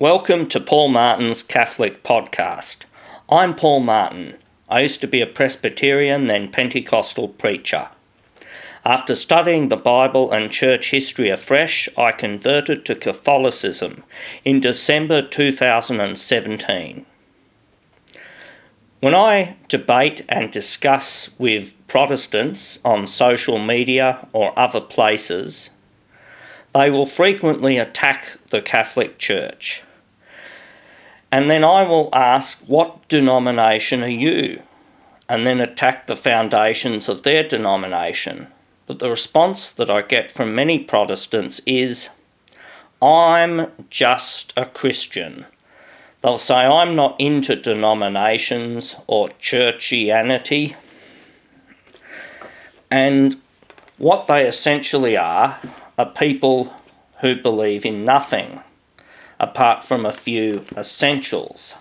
Welcome to Paul Martin's Catholic Podcast. I'm Paul Martin. I used to be a Presbyterian, then Pentecostal preacher. After studying the Bible and church history afresh, I converted to Catholicism in December 2017. When I debate and discuss with Protestants on social media or other places, they will frequently attack the Catholic Church. And then I will ask, What denomination are you? And then attack the foundations of their denomination. But the response that I get from many Protestants is, I'm just a Christian. They'll say, I'm not into denominations or churchianity. And what they essentially are are people who believe in nothing apart from a few essentials.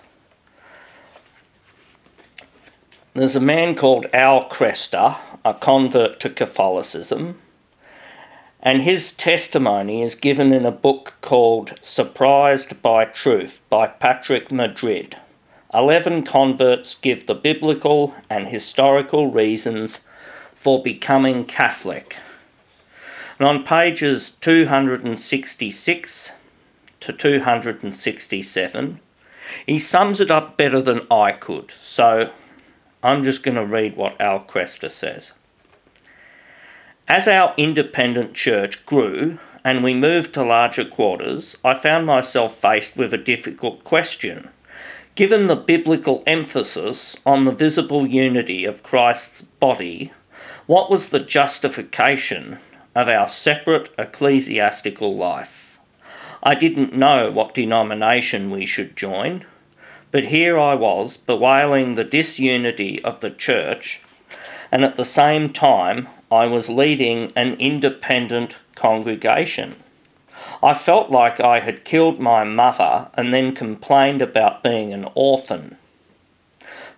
There's a man called Al Kresta, a convert to Catholicism, and his testimony is given in a book called Surprised by Truth by Patrick Madrid. Eleven converts give the biblical and historical reasons for becoming Catholic. And on pages 266 to 267, he sums it up better than I could. So I'm just going to read what Al Kresta says. As our independent church grew and we moved to larger quarters, I found myself faced with a difficult question. Given the biblical emphasis on the visible unity of Christ's body, what was the justification of our separate ecclesiastical life. I didn't know what denomination we should join, but here I was bewailing the disunity of the church, and at the same time I was leading an independent congregation. I felt like I had killed my mother and then complained about being an orphan.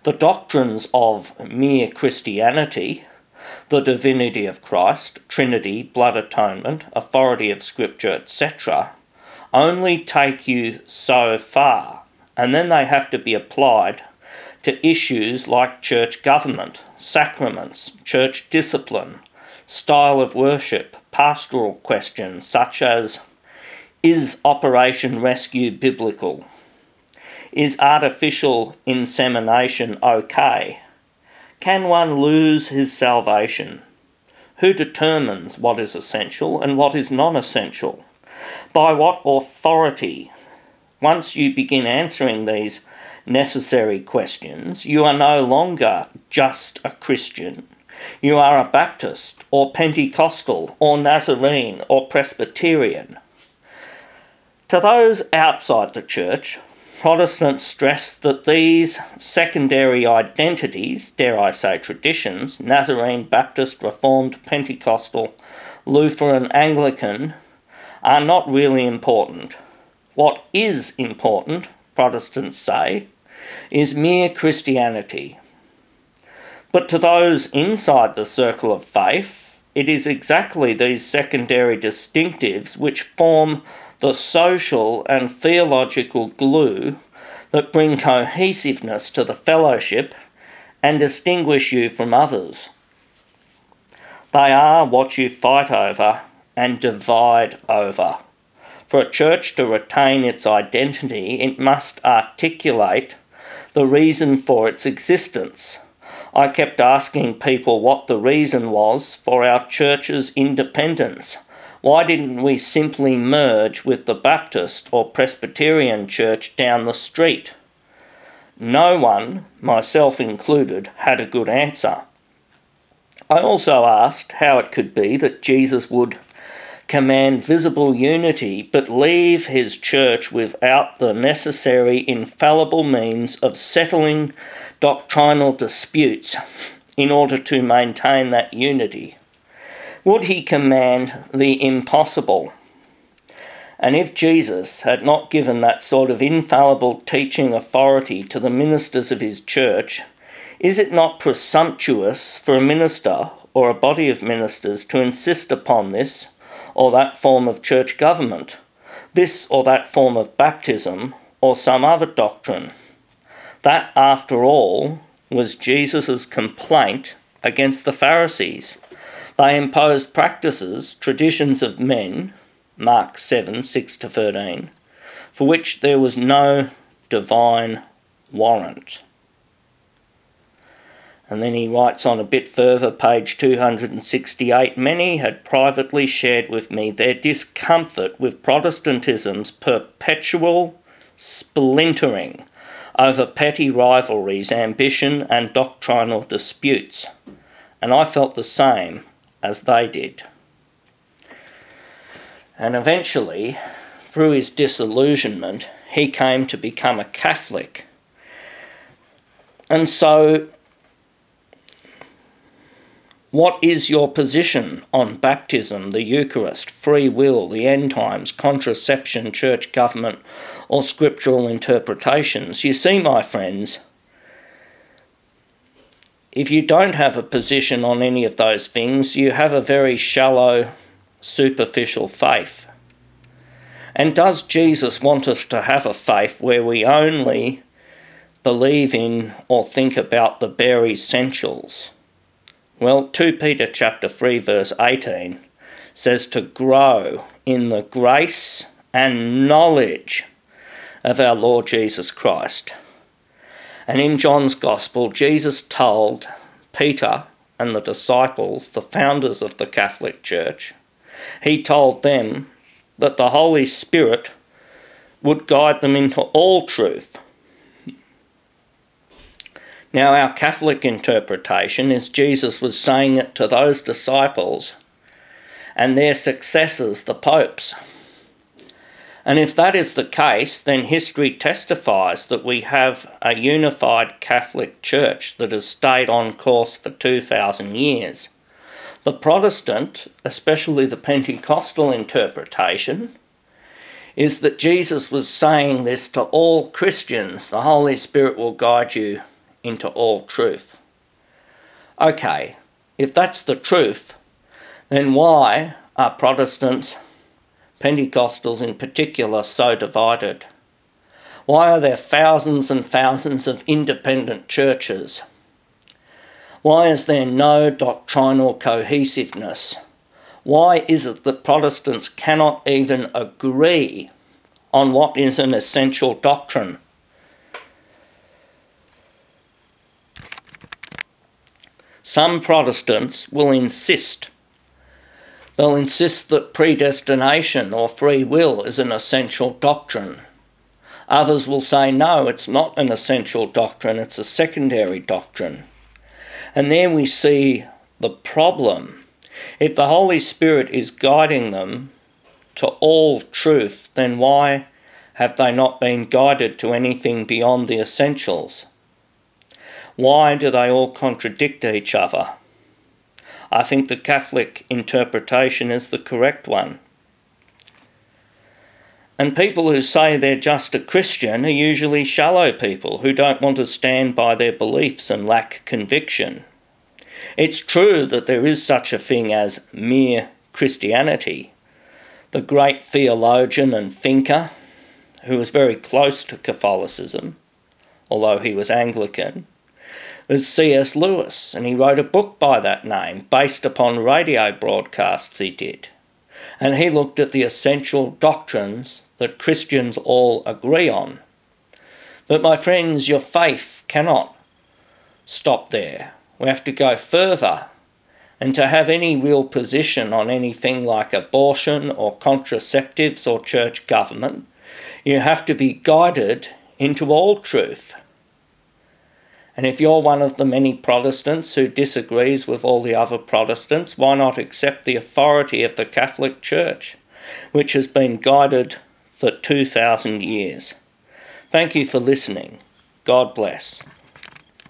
The doctrines of mere Christianity the divinity of Christ, Trinity, blood atonement, authority of Scripture, etc., only take you so far, and then they have to be applied to issues like church government, sacraments, church discipline, style of worship, pastoral questions such as Is Operation Rescue biblical? Is artificial insemination okay? Can one lose his salvation? Who determines what is essential and what is non essential? By what authority? Once you begin answering these necessary questions, you are no longer just a Christian. You are a Baptist, or Pentecostal, or Nazarene, or Presbyterian. To those outside the church, Protestants stress that these secondary identities, dare I say traditions, Nazarene, Baptist, Reformed, Pentecostal, Lutheran, Anglican, are not really important. What is important, Protestants say, is mere Christianity. But to those inside the circle of faith, it is exactly these secondary distinctives which form the social and theological glue that bring cohesiveness to the fellowship and distinguish you from others. They are what you fight over and divide over. For a church to retain its identity, it must articulate the reason for its existence. I kept asking people what the reason was for our church's independence why didn't we simply merge with the Baptist or Presbyterian church down the street? No one, myself included, had a good answer. I also asked how it could be that Jesus would command visible unity but leave his church without the necessary infallible means of settling doctrinal disputes in order to maintain that unity would he command the impossible? And if Jesus had not given that sort of infallible teaching authority to the ministers of his church, is it not presumptuous for a minister or a body of ministers to insist upon this or that form of church government? this or that form of baptism or some other doctrine. That, after all, was Jesus' complaint against the Pharisees. They imposed practices, traditions of men, Mark 7 6 to 13, for which there was no divine warrant. And then he writes on a bit further, page 268 Many had privately shared with me their discomfort with Protestantism's perpetual splintering over petty rivalries, ambition, and doctrinal disputes. And I felt the same as they did. And eventually, through his disillusionment, he came to become a Catholic. And so what is your position on baptism, the Eucharist, free will, the end times, contraception, church government, or scriptural interpretations? You see, my friends, if you don't have a position on any of those things, you have a very shallow, superficial faith. And does Jesus want us to have a faith where we only believe in or think about the bare essentials? Well, 2 Peter chapter 3 verse 18 says to grow in the grace and knowledge of our Lord Jesus Christ. And in John's Gospel, Jesus told Peter and the disciples, the founders of the Catholic Church, he told them that the Holy Spirit would guide them into all truth now, our Catholic interpretation is Jesus was saying it to those disciples and their successors, the popes. And if that is the case, then history testifies that we have a unified Catholic Church that has stayed on course for 2,000 years. The Protestant, especially the Pentecostal interpretation, is that Jesus was saying this to all Christians the Holy Spirit will guide you into all truth. Okay, if that's the truth, then why are Protestants, Pentecostals in particular, so divided? Why are there thousands and thousands of independent churches? Why is there no doctrinal cohesiveness? Why is it that Protestants cannot even agree on what is an essential doctrine? Some Protestants will insist. They'll insist that predestination or free will is an essential doctrine. Others will say, no, it's not an essential doctrine, it's a secondary doctrine. And there we see the problem. If the Holy Spirit is guiding them to all truth, then why have they not been guided to anything beyond the essentials? Why do they all contradict each other? I think the Catholic interpretation is the correct one. And people who say they're just a Christian are usually shallow people who don't want to stand by their beliefs and lack conviction. It's true that there is such a thing as mere Christianity. The great theologian and thinker, who was very close to Catholicism, although he was Anglican, is C.S. Lewis, and he wrote a book by that name based upon radio broadcasts he did. And he looked at the essential doctrines that Christians all agree on. But, my friends, your faith cannot stop there. We have to go further. And to have any real position on anything like abortion or contraceptives or church government, you have to be guided into all truth. And if you're one of the many Protestants who disagrees with all the other Protestants, why not accept the authority of the Catholic Church, which has been guided for 2,000 years? Thank you for listening. God bless.